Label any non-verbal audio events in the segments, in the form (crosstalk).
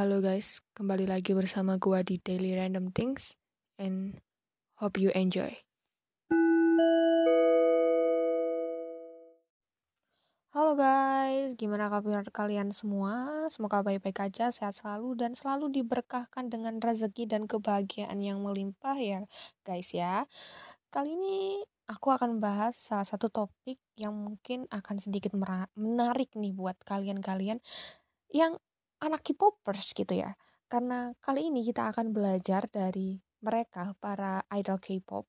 Halo guys, kembali lagi bersama gua di Daily Random Things and hope you enjoy. Halo guys, gimana kabar kalian semua? Semoga baik-baik aja, sehat selalu dan selalu diberkahkan dengan rezeki dan kebahagiaan yang melimpah ya guys ya. Kali ini aku akan bahas salah satu topik yang mungkin akan sedikit menarik nih buat kalian-kalian yang anak K-popers gitu ya. Karena kali ini kita akan belajar dari mereka para idol K-pop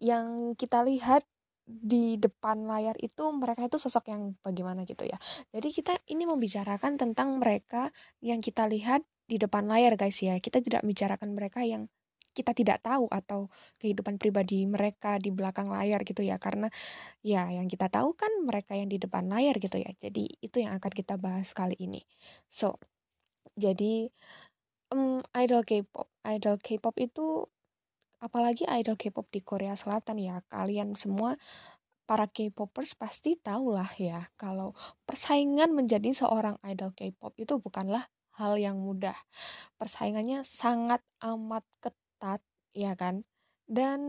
yang kita lihat di depan layar itu mereka itu sosok yang bagaimana gitu ya. Jadi kita ini membicarakan tentang mereka yang kita lihat di depan layar guys ya. Kita tidak membicarakan mereka yang kita tidak tahu atau kehidupan pribadi mereka di belakang layar gitu ya. Karena ya yang kita tahu kan mereka yang di depan layar gitu ya. Jadi itu yang akan kita bahas kali ini. So jadi um, idol K-pop idol K-pop itu apalagi idol K-pop di Korea Selatan ya kalian semua para K-popers pasti tahu lah ya kalau persaingan menjadi seorang idol K-pop itu bukanlah hal yang mudah. Persaingannya sangat amat ketat ketat ya kan? Dan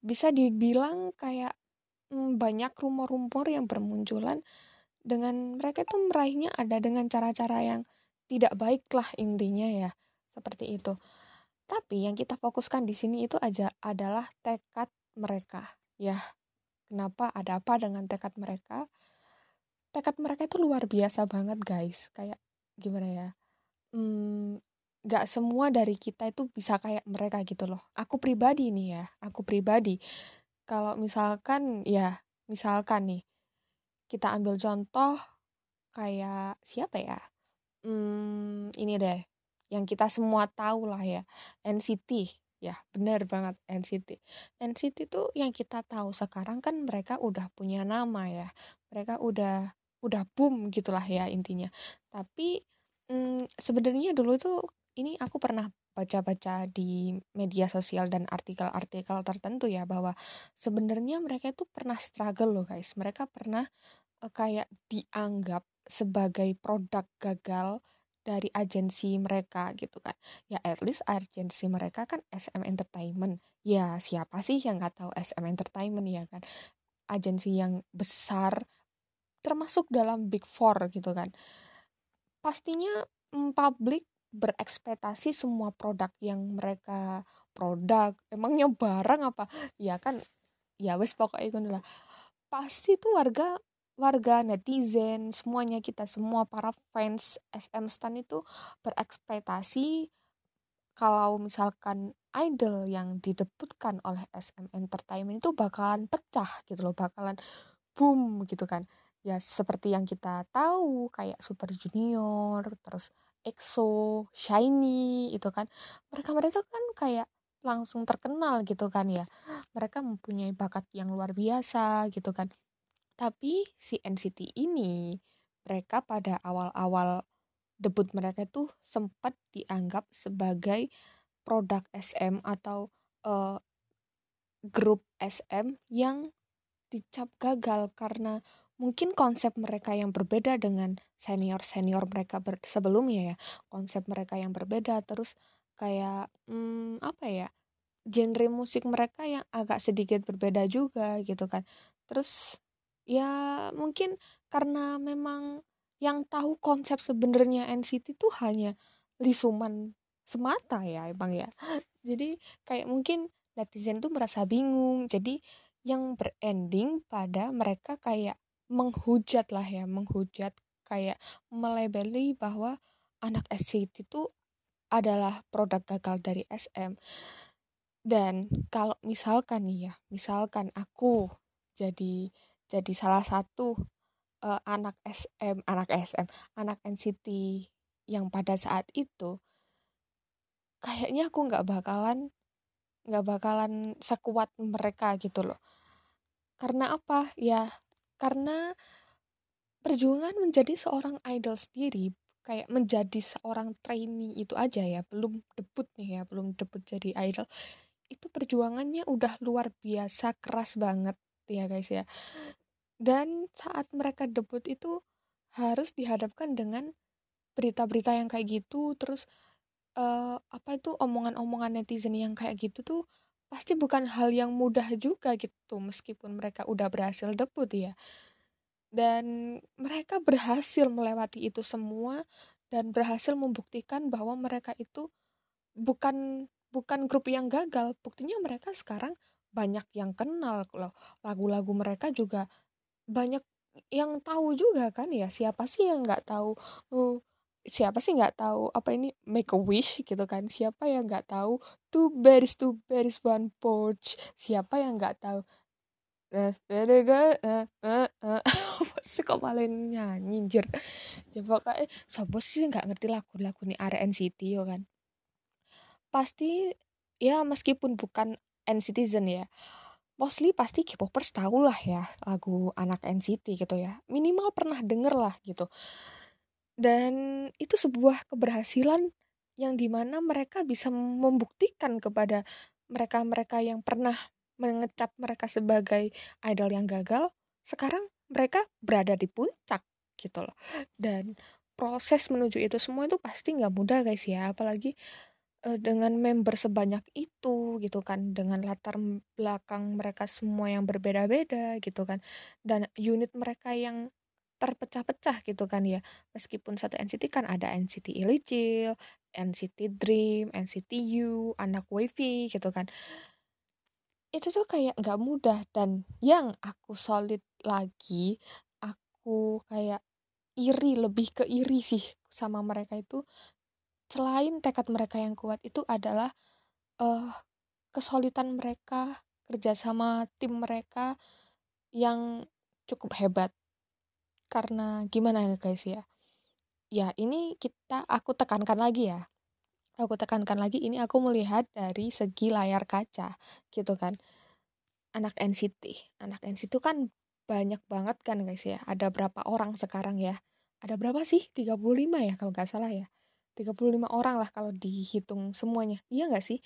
bisa dibilang kayak hmm, banyak rumor-rumor yang bermunculan dengan mereka itu meraihnya ada dengan cara-cara yang tidak baik lah intinya ya seperti itu. Tapi yang kita fokuskan di sini itu aja adalah tekad mereka ya. Kenapa? Ada apa dengan tekad mereka? Tekad mereka itu luar biasa banget guys. Kayak gimana ya? Hmm, gak semua dari kita itu bisa kayak mereka gitu loh. Aku pribadi nih ya, aku pribadi. Kalau misalkan ya, misalkan nih, kita ambil contoh kayak siapa ya? Hmm, ini deh, yang kita semua tahu lah ya, NCT. Ya, bener banget NCT. NCT tuh yang kita tahu sekarang kan mereka udah punya nama ya. Mereka udah udah boom gitulah ya intinya. Tapi hmm, sebenarnya dulu tuh ini aku pernah baca-baca di media sosial dan artikel-artikel tertentu ya bahwa sebenarnya mereka itu pernah struggle loh guys. Mereka pernah uh, kayak dianggap sebagai produk gagal dari agensi mereka gitu kan. Ya at least agensi mereka kan SM Entertainment. Ya siapa sih yang nggak tahu SM Entertainment ya kan. Agensi yang besar termasuk dalam Big Four gitu kan. Pastinya mm, publik berekspektasi semua produk yang mereka produk emangnya barang apa? Ya kan ya wes pokoknya itu lah pasti tuh warga warga netizen semuanya kita semua para fans SM Stan itu berekspektasi kalau misalkan idol yang didebutkan oleh SM Entertainment itu bakalan pecah gitu loh bakalan boom gitu kan. Ya seperti yang kita tahu kayak Super Junior terus EXO, SHINee itu kan. Mereka mereka kan kayak langsung terkenal gitu kan ya. Mereka mempunyai bakat yang luar biasa gitu kan. Tapi si NCT ini mereka pada awal-awal debut mereka tuh sempat dianggap sebagai produk SM atau uh, grup SM yang dicap gagal karena mungkin konsep mereka yang berbeda dengan senior-senior mereka ber sebelumnya ya. Konsep mereka yang berbeda terus kayak hmm, apa ya genre musik mereka yang agak sedikit berbeda juga gitu kan. Terus ya mungkin karena memang yang tahu konsep sebenarnya NCT itu hanya lisuman semata ya emang ya. (laughs) Jadi kayak mungkin netizen tuh merasa bingung. Jadi yang berending pada mereka kayak menghujat lah ya menghujat kayak melebeli bahwa anak SCT itu adalah produk gagal dari SM dan kalau misalkan nih ya misalkan aku jadi jadi salah satu uh, anak SM anak SM anak NCT yang pada saat itu kayaknya aku nggak bakalan nggak bakalan sekuat mereka gitu loh. Karena apa? Ya karena perjuangan menjadi seorang idol sendiri kayak menjadi seorang trainee itu aja ya belum debut nih ya belum debut jadi idol itu perjuangannya udah luar biasa keras banget ya guys ya. Dan saat mereka debut itu harus dihadapkan dengan berita-berita yang kayak gitu terus uh, apa itu omongan-omongan netizen yang kayak gitu tuh pasti bukan hal yang mudah juga gitu meskipun mereka udah berhasil debut ya. Dan mereka berhasil melewati itu semua dan berhasil membuktikan bahwa mereka itu bukan bukan grup yang gagal. Buktinya mereka sekarang banyak yang kenal loh. Lagu-lagu mereka juga banyak yang tahu juga kan ya. Siapa sih yang nggak tahu uh, siapa sih nggak tahu apa ini make a wish gitu kan? Siapa yang nggak tahu? Two berries two berries one porch siapa yang nggak tahu? Eh eh eh (laughs) apa sih kok malah nyanyi jir coba kayak siapa sih nggak ngerti lagu-lagu nih area NCT yo kan? Pasti ya meskipun bukan NCTzen ya mostly pasti K-popers tahu lah ya lagu anak NCT gitu ya. Minimal pernah denger lah gitu dan itu sebuah keberhasilan yang di mana mereka bisa membuktikan kepada mereka-mereka yang pernah mengecap mereka sebagai idol yang gagal sekarang mereka berada di puncak gitu loh. Dan proses menuju itu semua itu pasti nggak mudah guys ya. Apalagi uh, dengan member sebanyak itu gitu kan. Dengan latar belakang mereka semua yang berbeda-beda gitu kan. Dan unit mereka yang terpecah-pecah gitu kan ya. Meskipun satu NCT kan ada NCT Illicil, NCT Dream, NCT U, anak Wavy gitu kan. Itu tuh kayak nggak mudah dan yang aku solid lagi aku kayak iri lebih ke iri sih sama mereka itu. Selain tekad mereka yang kuat itu adalah uh, kesulitan mereka kerjasama tim mereka yang cukup hebat karena gimana ya guys ya? Ya ini kita aku tekankan lagi ya. Aku tekankan lagi ini aku melihat dari segi layar kaca gitu kan. Anak NCT anak NCT itu kan banyak banget kan guys ya? Ada berapa orang sekarang ya? Ada berapa sih? 35 ya kalau nggak salah ya? 35 orang lah kalau dihitung semuanya. Iya nggak sih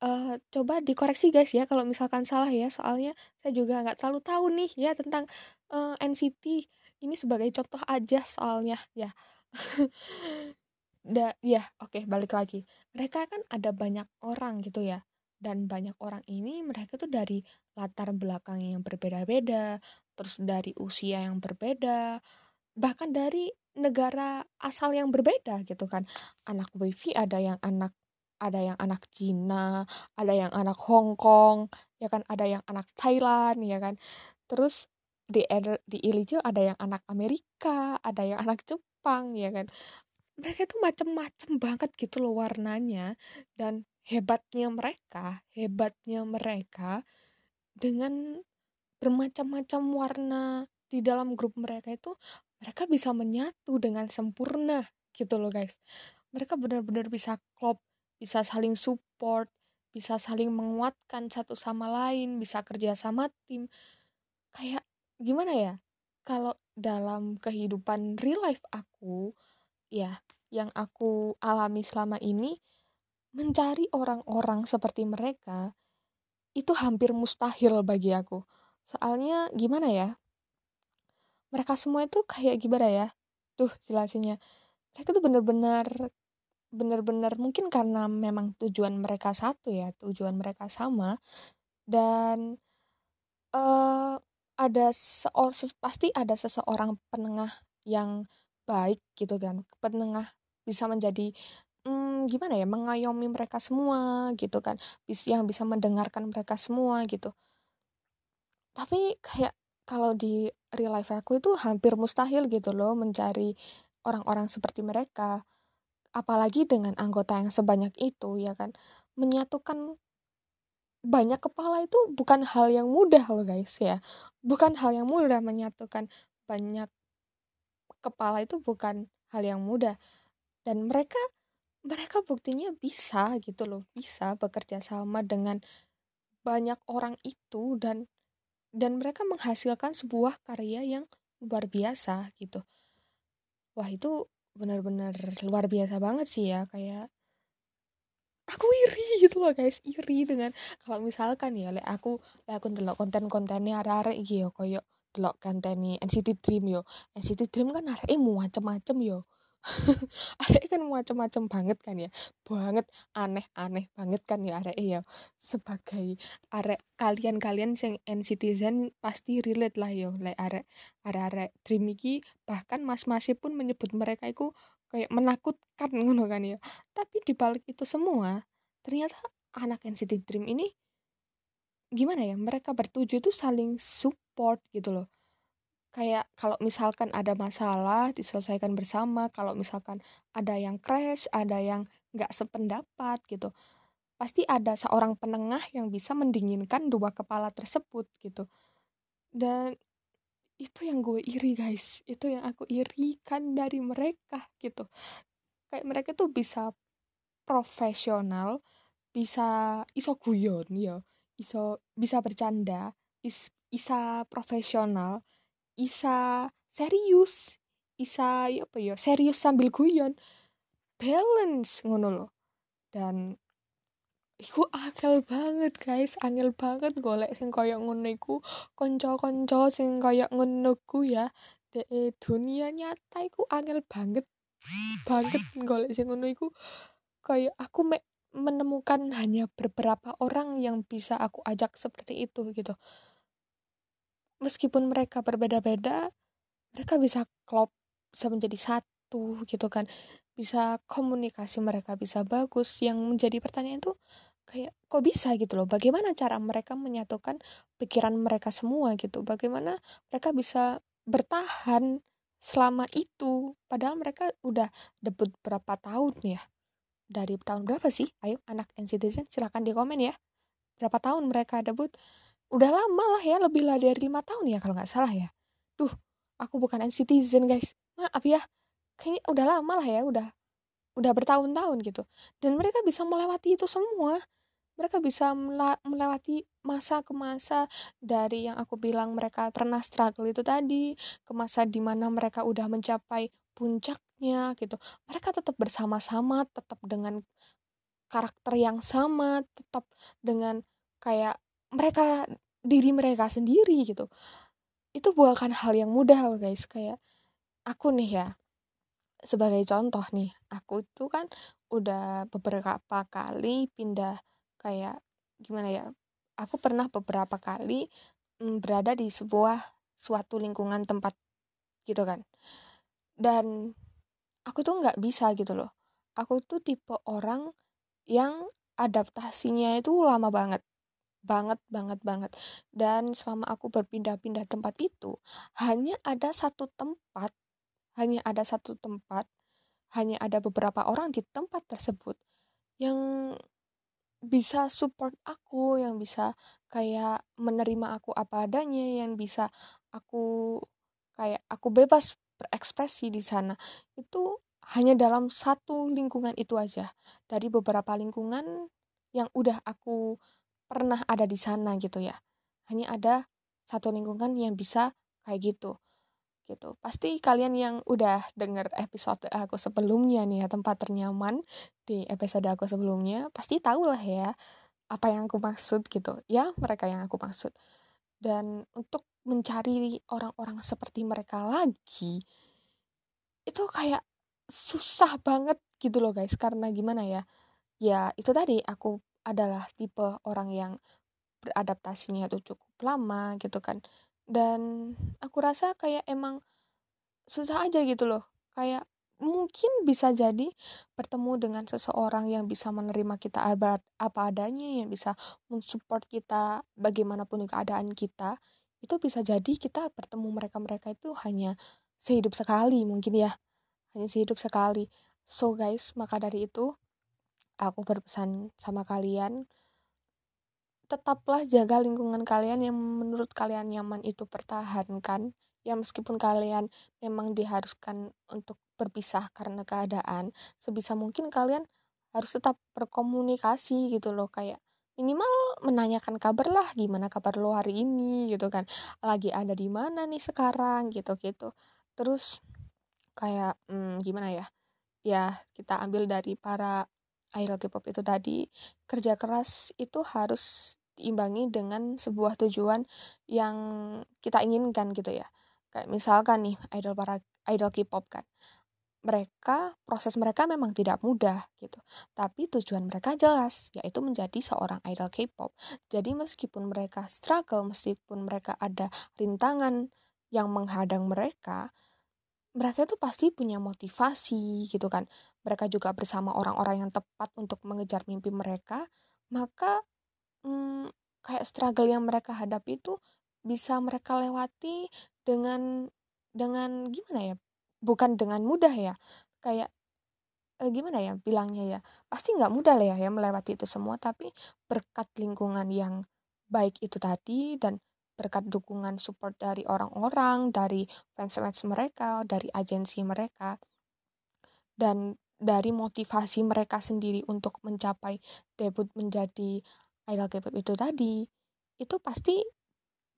uh, coba dikoreksi guys ya kalau misalkan salah ya. Soalnya saya juga nggak terlalu tahu nih ya tentang uh, eh, NCT ini sebagai contoh aja soalnya ya. (laughs) Da ya oke okay, balik lagi. Mereka kan ada banyak orang gitu ya. Dan banyak orang ini mereka tuh dari latar belakang yang berbeda-beda terus dari usia yang berbeda bahkan dari negara asal yang berbeda gitu kan. Anak wifi ada yang anak ada yang anak Cina, ada yang anak Hong Kong, ya kan, ada yang anak Thailand, ya kan. Terus di di Illegal ada yang anak Amerika, ada yang anak Jepang, ya kan. Mereka itu macem-macem banget gitu loh warnanya dan hebatnya mereka, hebatnya mereka dengan bermacam-macam warna di dalam grup mereka itu mereka bisa menyatu dengan sempurna gitu loh guys. Mereka benar-benar bisa klop bisa saling support, bisa saling menguatkan satu sama lain, bisa kerja sama tim. Kayak gimana ya? Kalau dalam kehidupan real life aku, ya, yang aku alami selama ini, mencari orang-orang seperti mereka itu hampir mustahil bagi aku. Soalnya gimana ya? Mereka semua itu kayak gimana ya? Tuh jelasinnya. Mereka tuh bener-bener benar-benar mungkin karena memang tujuan mereka satu ya tujuan mereka sama. Dan uh, ada seor pasti ada seseorang penengah yang baik gitu kan penengah bisa menjadi hmm, gimana ya mengayomi mereka semua gitu kan bisa yang bisa mendengarkan mereka semua gitu. Tapi kayak kalau di real life aku itu hampir mustahil gitu loh mencari orang-orang seperti mereka apalagi dengan anggota yang sebanyak itu ya kan? Menyatukan banyak kepala itu bukan hal yang mudah loh guys ya. Bukan hal yang mudah menyatukan banyak kepala itu bukan hal yang mudah. Dan mereka mereka buktinya bisa gitu loh bisa bekerja sama dengan banyak orang itu dan dan mereka menghasilkan sebuah karya yang luar biasa gitu. Wah itu benar-benar luar biasa banget sih ya kayak aku iri (laughs) gitu loh guys iri dengan kalau misalkan ya le aku le aku ndelok konten-kontennya arek-arek iki yo koyo delok konten NCT Dream yo. NCT Dream kan arek macem-macem yo (laughs) arek kan macam-macam banget kan ya banget aneh-aneh banget kan ya arek ya. Sebagai arek kalian-kalian yang citizen pasti relate lah yo like arek arek-arek dream bahkan mas-mas pun menyebut mereka itu kayak menakutkan (laughs) ngono kan ya. Tapi di balik itu semua ternyata anak NCT Dream ini gimana ya mereka bertujuh itu saling support gitu loh kayak kalau misalkan ada masalah diselesaikan bersama kalau misalkan ada yang crash ada yang nggak sependapat gitu pasti ada seorang penengah yang bisa mendinginkan dua kepala tersebut gitu. Dan itu yang gue iri guys. Itu yang aku irikan dari mereka gitu. Kayak mereka tuh bisa profesional bisa iso guyon ya iso bisa bercanda is, isa profesional isa serius. Isa ya apa ya serius sambil guyon. Balance ngono loh. Dan iku akal banget guys. Angel banget golek sing koyo ngono iku. Konco-konco sing koyo ngono ku ya de dunia nyata iku angel banget. Banget golek sing ngono iku. Kayak aku me menemukan hanya beberapa orang yang bisa aku ajak seperti itu gitu meskipun mereka berbeda-beda mereka bisa klop bisa menjadi satu gitu kan bisa komunikasi mereka bisa bagus yang menjadi pertanyaan itu kayak kok bisa gitu loh bagaimana cara mereka menyatukan pikiran mereka semua gitu bagaimana mereka bisa bertahan selama itu padahal mereka udah debut berapa tahun ya dari tahun berapa sih? Ayo anak NCTzen silahkan di komen ya. Berapa tahun mereka debut? Udah lama lah ya, lebih lah dari lima tahun ya kalau nggak salah ya. Duh, aku bukan NCTzen guys. Maaf ya. Kayaknya udah lama lah ya, udah udah bertahun-tahun gitu. Dan mereka bisa melewati itu semua. Mereka bisa melewati masa ke masa dari yang aku bilang mereka pernah struggle itu tadi ke masa di mana mereka udah mencapai puncaknya gitu mereka tetap bersama-sama tetap dengan karakter yang sama tetap dengan kayak mereka diri mereka sendiri gitu. Itu bukan hal yang mudah loh guys kayak aku nih ya sebagai contoh nih aku itu kan udah beberapa kali pindah kayak gimana ya aku pernah beberapa kali mm, berada di sebuah suatu lingkungan tempat gitu kan. Dan aku tuh nggak bisa gitu loh. Aku tuh tipe orang yang adaptasinya itu lama banget banget banget banget. Dan selama aku berpindah-pindah tempat itu hanya ada satu tempat hanya ada satu tempat hanya ada beberapa orang di tempat tersebut yang bisa support aku yang bisa kayak menerima aku apa adanya yang bisa aku kayak aku bebas berekspresi di sana. Itu hanya dalam satu lingkungan itu aja. Dari beberapa lingkungan yang udah aku pernah ada di sana gitu ya. Hanya ada satu lingkungan yang bisa kayak gitu gitu. Pasti kalian yang udah denger episode aku sebelumnya nih ya tempat ternyaman di episode aku sebelumnya pasti tahu lah ya apa yang aku maksud gitu. Ya mereka yang aku maksud. Dan untuk mencari orang-orang seperti mereka lagi itu kayak susah banget gitu loh guys. Karena gimana ya? Ya itu tadi aku adalah tipe orang yang beradaptasinya itu cukup lama gitu kan. Dan aku rasa kayak emang susah aja gitu loh. Kayak mungkin bisa jadi bertemu dengan seseorang yang bisa menerima kita apa adanya yang bisa mensupport kita bagaimanapun keadaan kita itu bisa jadi kita bertemu mereka-mereka itu hanya sehidup sekali mungkin ya. Hanya sehidup sekali. So guys maka dari itu aku berpesan sama kalian tetaplah jaga lingkungan kalian yang menurut kalian nyaman itu pertahankan. Ya meskipun kalian memang diharuskan untuk berpisah karena keadaan sebisa mungkin kalian harus tetap berkomunikasi gitu loh. Kayak minimal menanyakan kabar lah gimana kabar lo hari ini gitu kan. Lagi ada di mana nih sekarang gitu gitu. Terus kayak hmm, gimana ya? Ya kita ambil dari para idol K-pop itu tadi kerja keras itu harus diimbangi dengan sebuah tujuan yang kita inginkan gitu ya. Kayak misalkan nih idol para idol K-pop kan. Mereka proses mereka memang tidak mudah gitu. Tapi tujuan mereka jelas yaitu menjadi seorang idol K-pop. Jadi meskipun mereka struggle meskipun mereka ada rintangan yang menghadang mereka mereka itu pasti punya motivasi gitu kan. Mereka juga bersama orang-orang yang tepat untuk mengejar mimpi mereka. Maka hmm, kayak struggle yang mereka hadapi itu bisa mereka lewati dengan dengan gimana ya? Bukan dengan mudah ya. Kayak eh, gimana ya bilangnya ya? Pasti nggak mudah lah ya, ya melewati itu semua. Tapi berkat lingkungan yang baik itu tadi dan berkat dukungan support dari orang-orang dari fans-fans mereka dari agensi mereka dan dari motivasi mereka sendiri untuk mencapai debut menjadi idol K-pop itu tadi itu pasti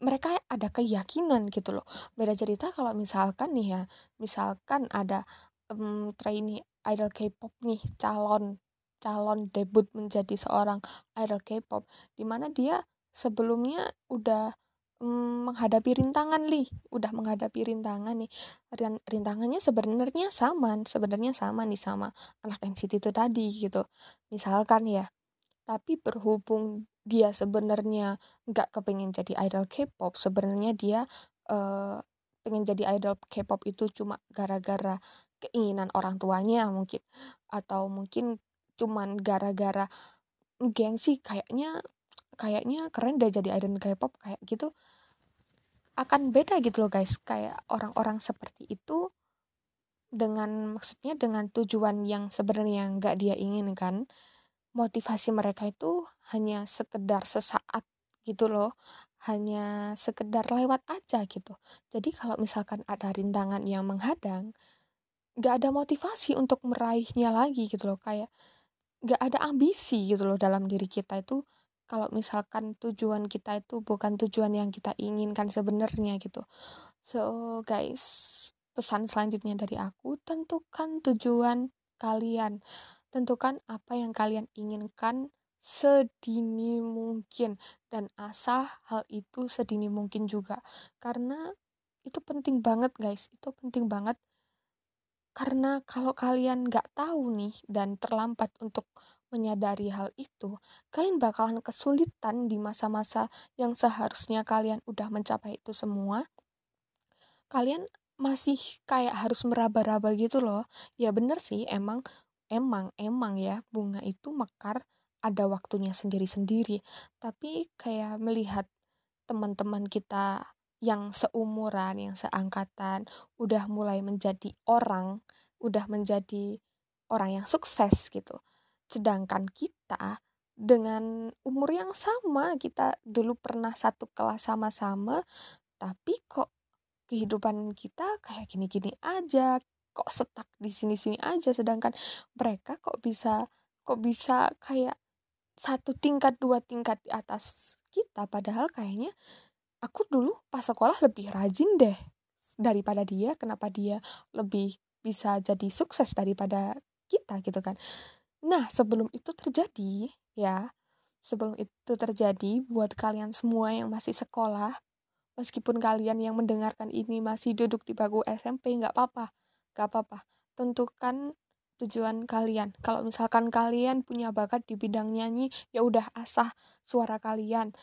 mereka ada keyakinan gitu loh. Beda cerita kalau misalkan nih ya misalkan ada um, trainee idol K-pop nih calon calon debut menjadi seorang idol K-pop di mana dia sebelumnya udah um, menghadapi rintangan nih udah menghadapi rintangan nih. Rintangannya sebenarnya sama sebenarnya sama nih sama anak NCT itu tadi gitu. Misalkan ya tapi berhubung dia sebenarnya nggak kepengen jadi idol K-pop sebenarnya dia uh, pengen jadi idol K-pop itu cuma gara-gara keinginan orang tuanya mungkin. Atau mungkin cuman gara-gara gengsi kayaknya kayaknya keren deh jadi idol K-pop kayak gitu akan beda gitu loh guys. Kayak orang-orang seperti itu dengan maksudnya dengan tujuan yang sebenarnya nggak dia inginkan motivasi mereka itu hanya sekedar sesaat gitu loh hanya sekedar lewat aja gitu. Jadi kalau misalkan ada rintangan yang menghadang nggak ada motivasi untuk meraihnya lagi gitu loh. Kayak nggak ada ambisi gitu loh dalam diri kita itu kalau misalkan tujuan kita itu bukan tujuan yang kita inginkan sebenarnya gitu so guys pesan selanjutnya dari aku tentukan tujuan kalian Tentukan apa yang kalian inginkan sedini mungkin dan asah hal itu sedini mungkin juga. Karena itu penting banget guys, itu penting banget. Karena kalau kalian nggak tahu nih dan terlambat untuk menyadari hal itu, kalian bakalan kesulitan di masa-masa yang seharusnya kalian udah mencapai itu semua. Kalian masih kayak harus meraba-raba gitu loh. Ya bener sih, emang emang emang ya bunga itu mekar ada waktunya sendiri-sendiri tapi kayak melihat teman-teman kita yang seumuran yang seangkatan udah mulai menjadi orang udah menjadi orang yang sukses gitu sedangkan kita dengan umur yang sama kita dulu pernah satu kelas sama-sama tapi kok kehidupan kita kayak gini-gini aja kok setak di sini-sini aja. Sedangkan mereka kok bisa kok bisa kayak satu tingkat dua tingkat di atas kita. Padahal kayaknya aku dulu pas sekolah lebih rajin deh daripada dia. Kenapa dia lebih bisa jadi sukses daripada kita gitu kan nah sebelum itu terjadi ya sebelum itu terjadi buat kalian semua yang masih sekolah meskipun kalian yang mendengarkan ini masih duduk di bangku SMP nggak apa-apa gak apa-apa. Tentukan tujuan kalian. Kalau misalkan kalian punya bakat di bidang nyanyi ya udah asah suara kalian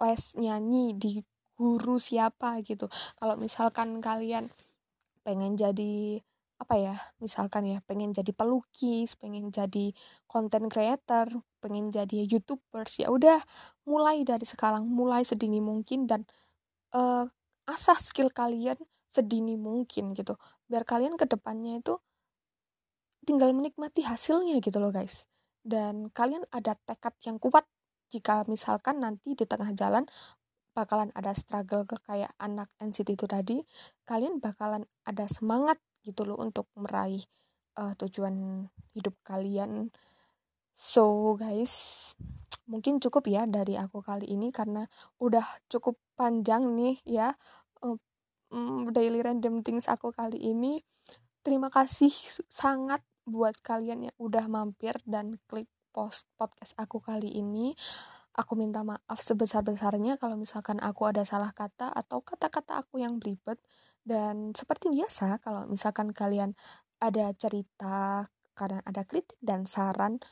les nyanyi di guru siapa gitu. Kalau misalkan kalian pengen jadi apa ya misalkan ya pengen jadi pelukis pengen jadi content creator pengen jadi youtubers ya udah mulai dari sekarang mulai sedini mungkin dan uh, asah skill kalian sedini mungkin gitu. Biar kalian ke depannya itu tinggal menikmati hasilnya gitu loh guys. Dan kalian ada tekad yang kuat jika misalkan nanti di tengah jalan bakalan ada struggle kayak anak NCT itu tadi kalian bakalan ada semangat gitu loh untuk meraih uh, tujuan hidup kalian so guys mungkin cukup ya dari aku kali ini karena udah cukup panjang nih ya uh, daily random things aku kali ini. Terima kasih sangat buat kalian yang udah mampir dan klik post podcast aku kali ini. Aku minta maaf sebesar-besarnya kalau misalkan aku ada salah kata atau kata-kata aku yang beribet. Dan seperti biasa, kalau misalkan kalian ada cerita, kadang ada kritik dan saran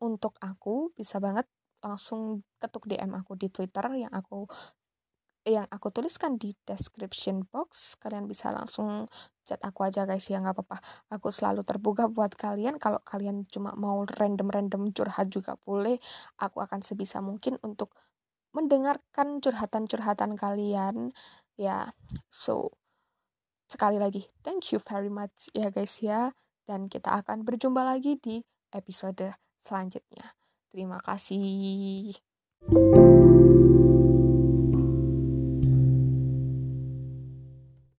untuk aku bisa banget langsung ketuk DM aku di Twitter yang aku yang aku tuliskan di description box. Kalian bisa langsung chat aku aja guys ya nggak apa-apa. Aku selalu terbuka buat kalian. Kalau kalian cuma mau random-random curhat juga boleh. Aku akan sebisa mungkin untuk mendengarkan curhatan-curhatan kalian ya. So sekali lagi thank you very much ya guys ya. Dan kita akan berjumpa lagi di episode selanjutnya. Terima kasih